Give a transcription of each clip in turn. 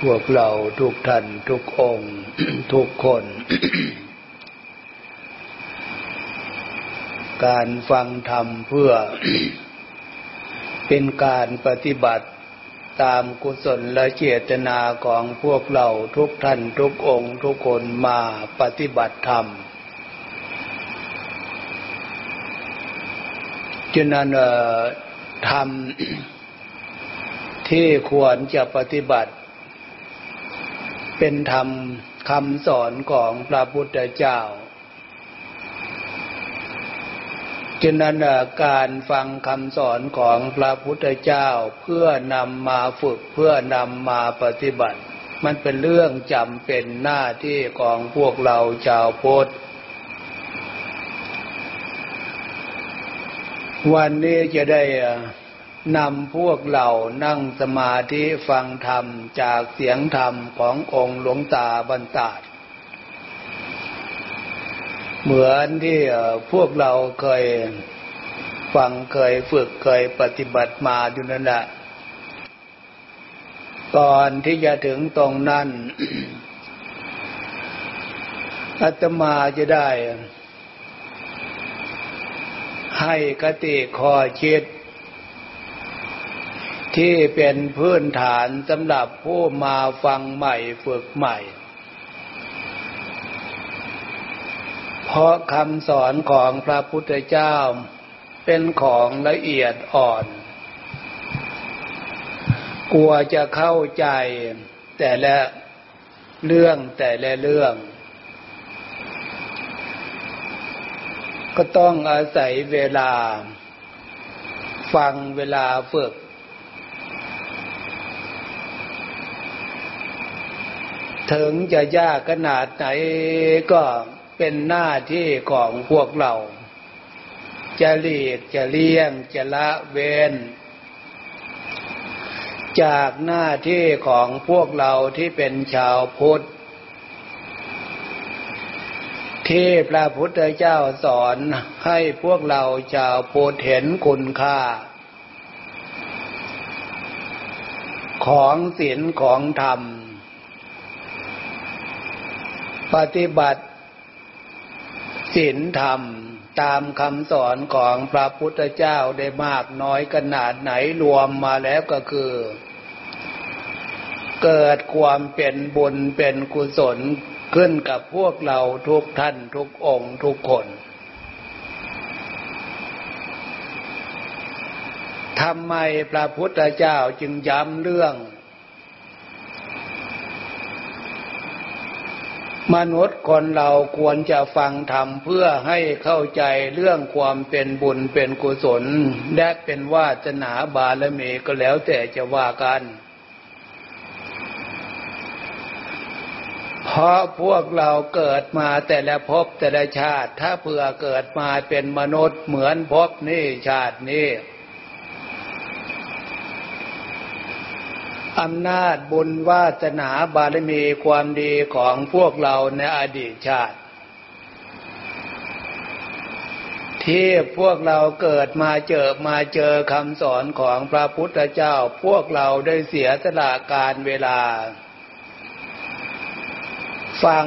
พวกเราทุกท่านทุกองค์ทุกคน การฟังธรรมเพื่อ เป็นการปฏิบัติตามกุศลและเจตนาของพวกเราทุกท่านทุกองค์ทุกคนมาปฏิบัติธรรมฉะนั้นธรรม ที่ควรจะปฏิบัติ เป็นธรรมคำสอนของพระพุทธเจ้าฉะนั้นการฟังคำสอนของพระพุทธเจ้าเพื่อนำมาฝึกเพื่อนำมาปฏิบัติ มันเป็นเรื่องจำเป็นหน้าที่ของพวกเราชาวพุทธวันนี้จะได้ นำพวกเรานั่งสมาธิฟังธรรมจากเสียงธรรมขององค์หลวงตาบรรดาเหมือนที่พวกเราเคยฟังเคยฝึกเคยปฏิบัติมาอยู่นั่นแหละก่อนที่จะถึงตรงนั้นอาตมาจะได้ ให้กติคอคิด ที่เป็นพื้นฐานสำหรับผู้มาฟังใหม่ฝึกใหม่ เพราะคำสอนของพระพุทธเจ้าเป็นของละเอียดอ่อน กลัวจะเข้าใจแต่ละเรื่องแต่ละเรื่อง ก็ต้องอาศัยเวลา ฟังเวลาฝึก ถึงจะยากขนาดไหนก็เป็นหน้าที่ของพวกเรา จะหลีกจะเลี่ยงจะละเว้นจากหน้าที่ของพวกเราที่เป็นชาวพุทธ ที่พระพุทธเจ้าสอนให้พวกเราชาวพุทธเห็นคุณค่า ของศีลของธรรม ปฏิบัติศีลธรรมตามคำสอนของพระพุทธเจ้าได้มากน้อยขนาดไหนรวมมาแล้วก็คือ เกิดความเป็นบุญเป็นกุศลขึ้นกับพวกเราทุกท่านทุกองค์ทุกคนทำไมพระพุทธเจ้าจึงย้ำเรื่อง มนุษย์คนเราควรจะฟังธรรมเพื่อให้เข้าใจเรื่องความเป็นบุญเป็นกุศล และเป็นวาสนาบารมีก็แล้วแต่จะว่ากัน เพราะพวกเราเกิดมาแต่ละภพแต่ละชาติ ถ้าเพื่อเกิดมาเป็นมนุษย์เหมือนภพนี้ชาตินี้ อำนาจบุญวาสนาบารมีความดีของพวกเราในอดีตชาติ ที่พวกเราเกิดมาเจอมาเจอคำสอนของพระพุทธเจ้า พวกเราได้เสียสละการเวลา ฟัง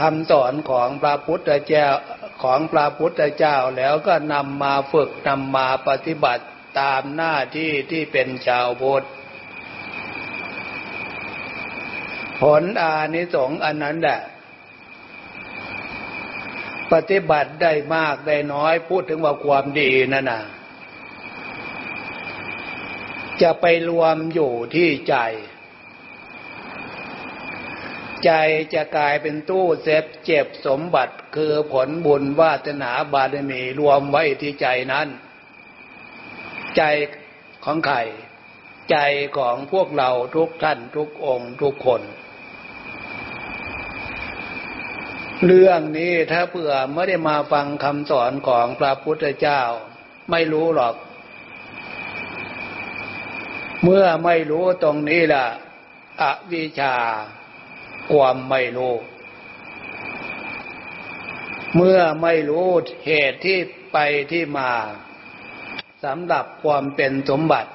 คำสอนของพระพุทธเจ้าของพระพุทธเจ้าแล้วก็นำมาฝึกนำมาปฏิบัติตามหน้าที่ที่เป็นชาวพุทธ ผลอานิสงส์อันนั้นแหละปฏิบัติได้มากได้น้อยพูดถึงว่าความดีนั่นน่ะจะไปรวมอยู่ที่ใจ ใจจะกลายเป็นตู้เซฟเจ็บสมบัติคือผลบุญวาสนาบารมีรวมไว้ที่ใจนั้น ใจของใคร ใจของพวกเราทุกท่านทุกองค์ทุกคน เรื่องนี้ถ้าเผื่อไม่ได้มาฟังคำสอนของพระพุทธเจ้า ไม่รู้หรอก เมื่อไม่รู้ตรงนี้ล่ะ อวิชชา ความไม่รู้ เมื่อไม่รู้เหตุที่ไปที่มาสำหรับความเป็นสมบัติ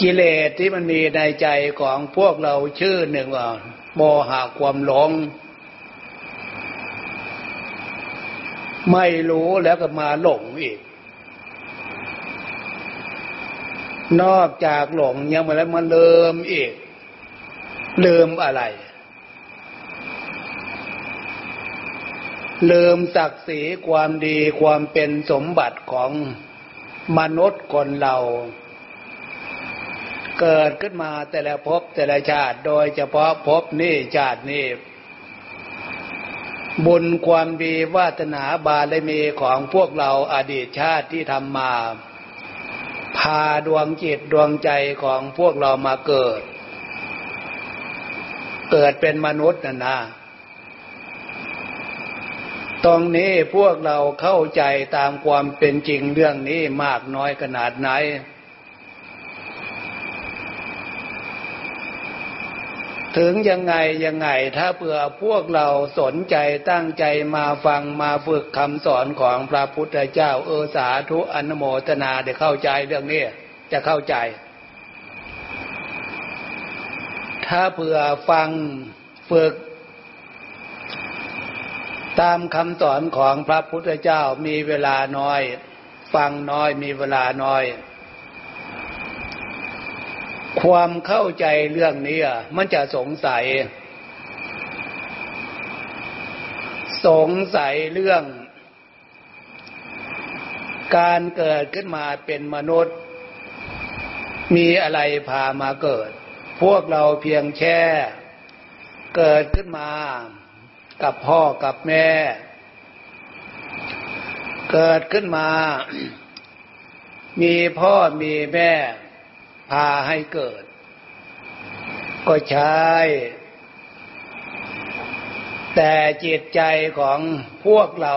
กิเลสที่มันมีในใจของพวกเราชื่อหนึ่งว่า โมหะความหลง ไม่รู้แล้วก็มาหลงอีก นอกจากหลงยังมาแล้วมาเลิมอีกลืมอะไรลืมศักดิ์ศรีความดีความเป็นสมบัติของมนุษย์คนเรา เกิดขึ้นมาแต่ละภพแต่ละชาติโดยเฉพาะภพนี้ชาตินี้บุญความดีวาสนาบารมีของพวกเราอาดีตชาติที่ทำมา พาดวงจิตดวงใจของพวกเรามาเกิด เกิดเป็นมนุษย์นะนะตรงนี้พวกเราเข้าใจตามความเป็นจริงเรื่องนี้มากน้อยขนาดไหน ถึงยังไงยังไงถ้าเผื่อพวกเราสนใจตั้งใจมาฟังมาฝึกคำสอนของพระพุทธเจ้าเออสาธุอนโมทนาได้เข้าใจเรื่องนี้จะเข้าใจ ถ้าเผื่อฟังฝึก ตามคำสอนของพระพุทธเจ้ามีเวลาน้อย ฟังน้อยมีเวลาน้อย ความเข้าใจเรื่องนี้มันจะสงสัย สงสัยเรื่อง การเกิดขึ้นมาเป็นมนุษย์ มีอะไรพามาเกิด พวกเราเพียงแค่เกิดขึ้นมากับพ่อกับแม่ เกิดขึ้นมา มีพ่อมีแม่าให้เกิด ก็ใช่แต่จิตใจของพวกเรา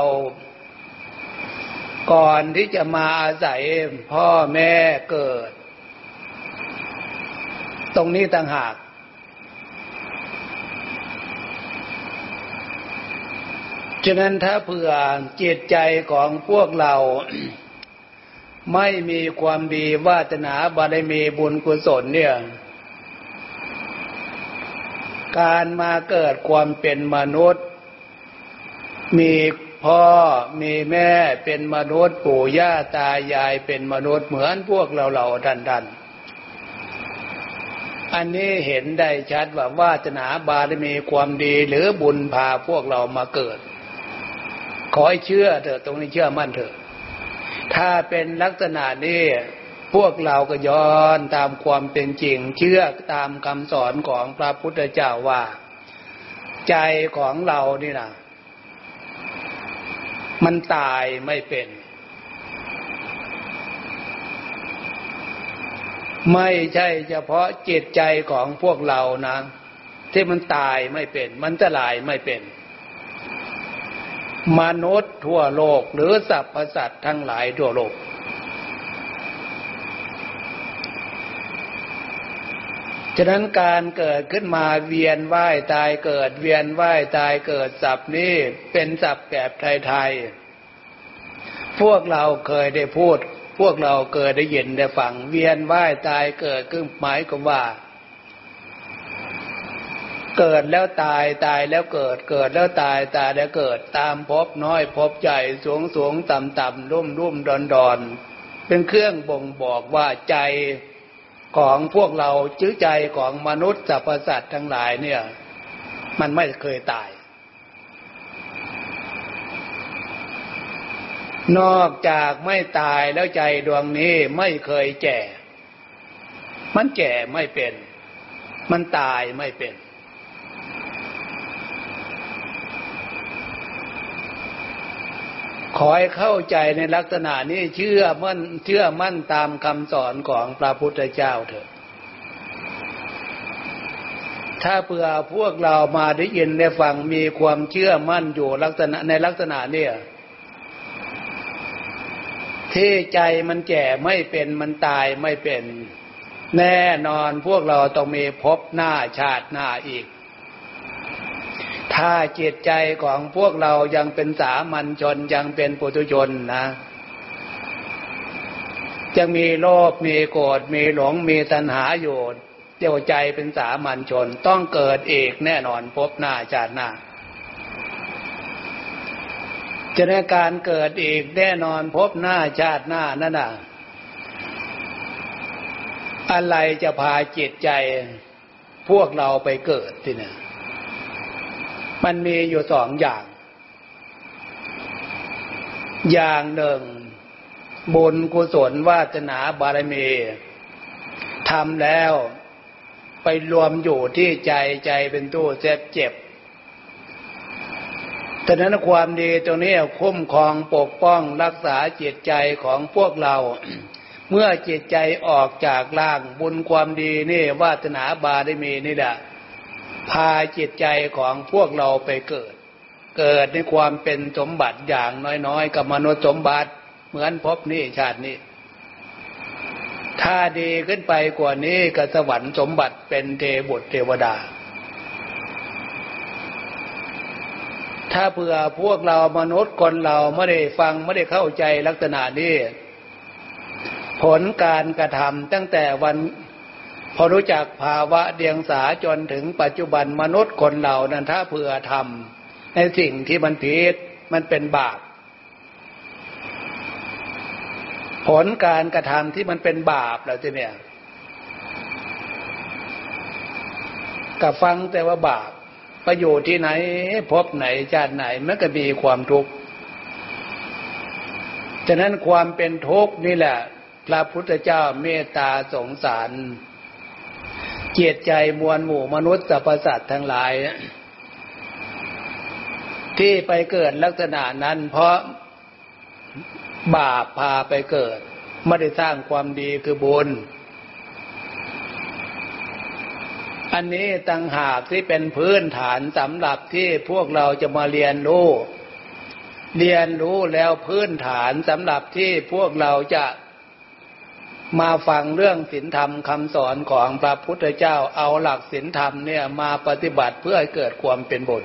ก่อนที่จะมาอาศัยพ่อแม่เกิด ตรงนี้ต่างหากฉะนั้นถ้าเผื่อจิตใจของพวกเรา ไม่มีความดีวาสนาบารมีบุญกุศลเนี่ย การมาเกิดความเป็นมนุษย์ มีพ่อมีแม่เป็นมนุษย์ปู่ย่าตายายเป็นมนุษย์เหมือนพวกเราเราดันดันอันนี้เห็นได้ชัดว่าวาสนาบารมีความดีหรือบุญพาพวกเรามาเกิด ขอให้เชื่อเถอะตรงนี้เชื่อมั่นเถอะ ถ้าเป็นลักษณะนี้พวกเราก็ย้อนตามความเป็นจริง เชื่อตามคำสอนของพระพุทธเจ้าว่า ใจของเรานี่นะมันตายไม่เป็น ไม่ใช่เฉพาะจิตใจของพวกเรานะ ที่มันตายไม่เป็น มันจะลายไม่เป็น มนุษย์ทั่วโลกหรือสรรพสัตว์ทั้งหลายทั่วโลก ฉะนั้นการเกิดขึ้นมาเวียนว่ายตายเกิดเวียนว่ายตายเกิดสับนี้เป็นสับแบบไทยๆ พวกเราเคยได้พูด พวกเราเคยได้ยินได้ฟัง เวียนว่ายตายเกิดขึ้นหมายก็ว่า เกิดแล้วตายตายแล้วเกิดเกิดแล้วตายตายแล้วเกิดตามพบน้อยพบใหญ่สูงสูงต่ำต่ำรุ่มรุ่มดอนดอนเป็นเครื่องบ่งบอกว่าใจของพวกเราจื้อใจของมนุษย์สรรพสัตว์ทั้งหลายเนี่ย มันไม่เคยตาย นอกจากไม่ตายแล้วใจดวงนี้ไม่เคยแก่ มันแก่ไม่เป็น มันตายไม่เป็น ขอให้เข้าใจในลักษณะนี้เชื่อมั่นเชื่อมั่นตามคำสอนของพระพุทธเจ้าเถอะ ถ้าเผื่อพวกเรามาได้ยินได้ฟังมีความเชื่อมั่นอยู่ลักษณะในลักษณะเนี่ยที่ใจมันแก่ไม่เป็นมันตายไม่เป็น แน่นอนพวกเราต้องมีพบหน้าชาติหน้าอีก ถ้าจิตใจของพวกเรายังเป็นสามัญชนยังเป็นปุถุชนนะยังมีโลภมีโกรธมีหลงมีตัณหาอยู่เดี่ยวใจเป็นสามัญชนต้องเกิดเอกแน่นอนพบหน้าชาติหน้าจะในการเกิดเอกแน่นอนพบหน้าชาติหน้านั่นน่ะอะไรจะพาจิตใจพวกเราไปเกิดที่เนี่ย มันมีอยู่สองอย่าง อย่างหนึ่ง บุญกุศลวาสนาบารมีทำแล้วไปรวมอยู่ที่ใจใจเป็นตู้เจ็บเจ็บแต่นั้นความดีตรงนี้คุ้มครองปกป้องรักษาจิตใจของพวกเรา เมื่อจิตใจออกจากล่างบุญความดีนี่วาสนาบารมีนี่แหละ พาจิตใจของพวกเราไปเกิด เกิดในความเป็นสมบัติอย่างน้อยๆ กับมนุษย์สมบัติเหมือนพบนี่ชาตินี้ ถ้าดีขึ้นไปกว่านี้ก็สวรรค์สมบัติเป็นเทบุตรเทวดา ถ้าเผื่อพวกเรามนุษย์คนเราไม่ได้ฟังไม่ได้เข้าใจลักษณะนี้ ผลการกระทำตั้งแต่วัน พอรู้จักภาวะเดียงสาจนถึงปัจจุบันมนุษย์คนเรานั้นถ้าเผื่อทำในสิ่งที่มันผิดมันเป็นบาปผลการกระทำที่มันเป็นบาปแล้วทีเนี่ยกับฟังแต่ว่าบาปประโยชน์ที่ไหน พบไหนชาติไหนมันก็มีความทุกข์ฉะนั้นความเป็นทุกข์นี่แหละ พระพุทธเจ้าเมตตาสงสาร เกียรติใจมวลหมู่มนุษย์สัพพสัตว์ทั้งหลาย ที่ไปเกิดลักษณะนั้นเพราะบาปพาไปเกิด ไม่ได้สร้างความดีคือบุญ อันนี้ตังหากที่เป็นพื้นฐานสำหรับที่พวกเราจะมาเรียนรู้ เรียนรู้แล้วพื้นฐานสำหรับที่พวกเราจะ มาฟังเรื่องศีลธรรมคำสอนของพระพุทธเจ้าเอาหลักศีลธรรมเนี่ยมาปฏิบัติเพื่อให้เกิดความเป็นบุญ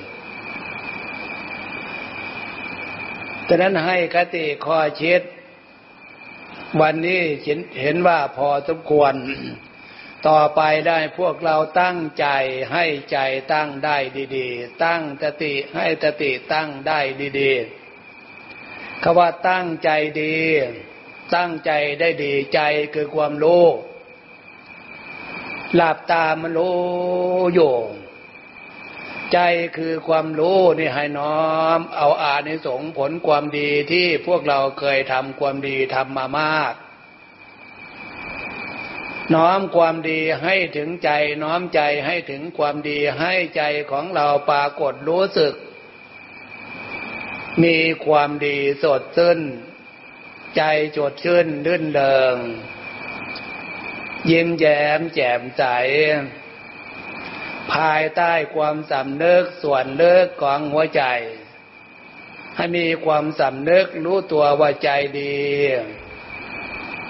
ฉะนั้นให้คติข้อชิดวันนี้เห็นว่าพอสมควร ต่อไปได้พวกเราตั้งใจให้ใจตั้งได้ดีๆ ตั้งสติให้สติตั้งได้ดีๆคำว่าตั้งใจดี ตั้งใจได้ดีใจคือความรู้หลับตามันรู้อยู่ใจคือความรู้นี่ให้น้อม เอาอานิสงผลความดีที่พวกเราเคยทำความดีทำมามาก น้อมความดีให้ถึงใจน้อมใจให้ถึงความดีให้ใจของเราปรากฏรู้สึก มีความดีสดชื่น ใจจดชื่นลื่นเริงยิ้มแย้มแจ่มใส ภายใต้ความสำนึกส่วนเลิกของหัวใจ ให้มีความสำนึกรู้ตัวว่าใจดี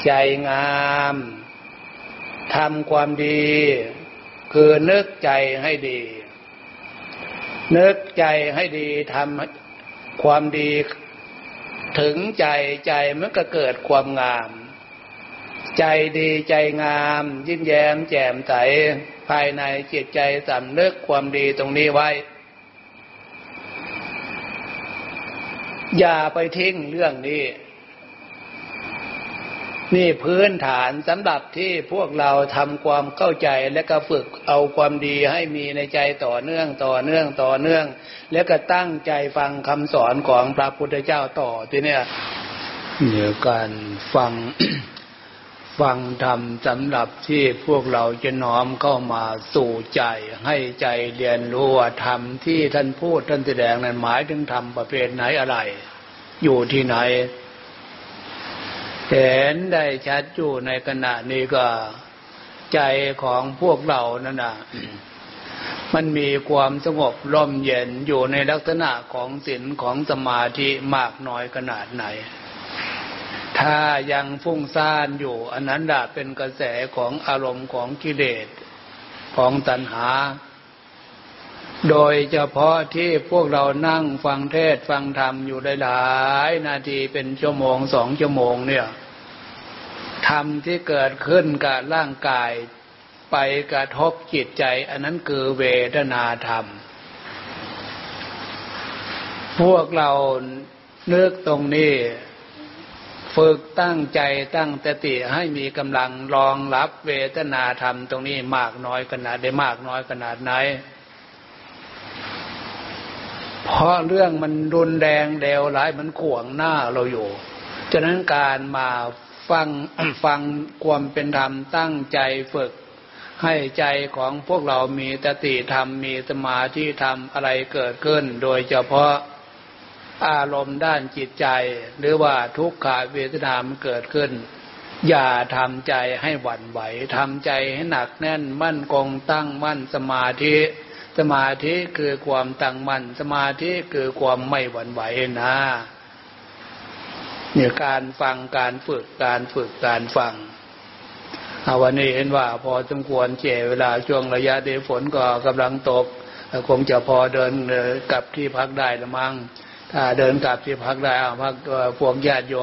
ใจงามทำความดี คือนึกใจให้ดี นึกใจให้ดีทำความดี ถึงใจใจมันก็เกิดความงาม ใจดีใจงาม ยิ้มแย้มแจ่มใสภายในจิตใจสำนึกความดีตรงนี้ไว้ อย่าไปทิ้งเรื่องนี้ นี่พื้นฐานสำหรับที่พวกเราทำความเข้าใจและก็ฝึกเอาความดีให้มีในใจต่อเนื่องต่อเนื่องต่อเนื่อง แล้วก็ตั้งใจฟังคำสอนของพระพุทธเจ้าต่อทีเนี้ยเหนือการฟังฟังธรรมสำหรับที่พวกเราจะน้อมเข้ามาสู่ใจให้ใจเรียนรู้ว่าธรรมที่ท่านพูดท่านแสดงนั้นหมายถึงธรรมประเภทไหนอะไร อยู่ที่ไหน เห็นได้ชัดอยู่ในขณะนี้ก็ใจของพวกเรานั่นนะมันมีความสงบร่มเย็นอยู่ในลักษณะของศีลของสมาธิมากน้อยขนาดไหน ถ้ายังฟุ้งซ่านอยู่ อันนั้นดาเป็นกระแสของอารมณ์ของกิเลสของตัณหา โดยเฉพาะที่พวกเรานั่งฟังเทศฟังธรรมอยู่หลาย นาทีเป็นชั่วโมงสองชั่วโมงเนี่ย ธรรมที่เกิดขึ้นกับร่างกายไปกระทบจิตใจ อันนั้นคือเวทนาธรรม พวกเรานึกตรงนี้ ฝึกตั้งใจตั้งสติให้มีกำลังรองรับเวทนาธรรมตรงนี้มากน้อยขนาดได้มากน้อยขนาดไหน เพราะเรื่องมันรุนแรงเดวร้ายมันขวงหน้าเราอยู่ ฉะนั้นการมา ฟังฟังความเป็นธรรมตั้งใจฝึก ให้ใจของพวกเรามีตติธรรมมีสมาธิธรรมอะไรเกิดขึ้น โดยเฉพาะอารมณ์ด้านจิตใจ หรือว่าทุกขเวทนามันเกิดขึ้น อย่าทำใจให้หวั่นไหวทำใจให้หนักแน่นมั่นคงตั้งมั่นสมาธิสมาธิคือความตั้งมั่นสมาธิคือความไม่หวั่นไหวนะ เนี่ยการฟังการฝึกการฝึกการฟังเอาวันนี้เห็นว่าพอสมควรเจเวลาช่วงระยะเดฝนก็กำลังตก คงจะพอเดินกลับที่พักได้ละมั้งถ้าเดินกลับที่พักได้พักพวกญาติโยม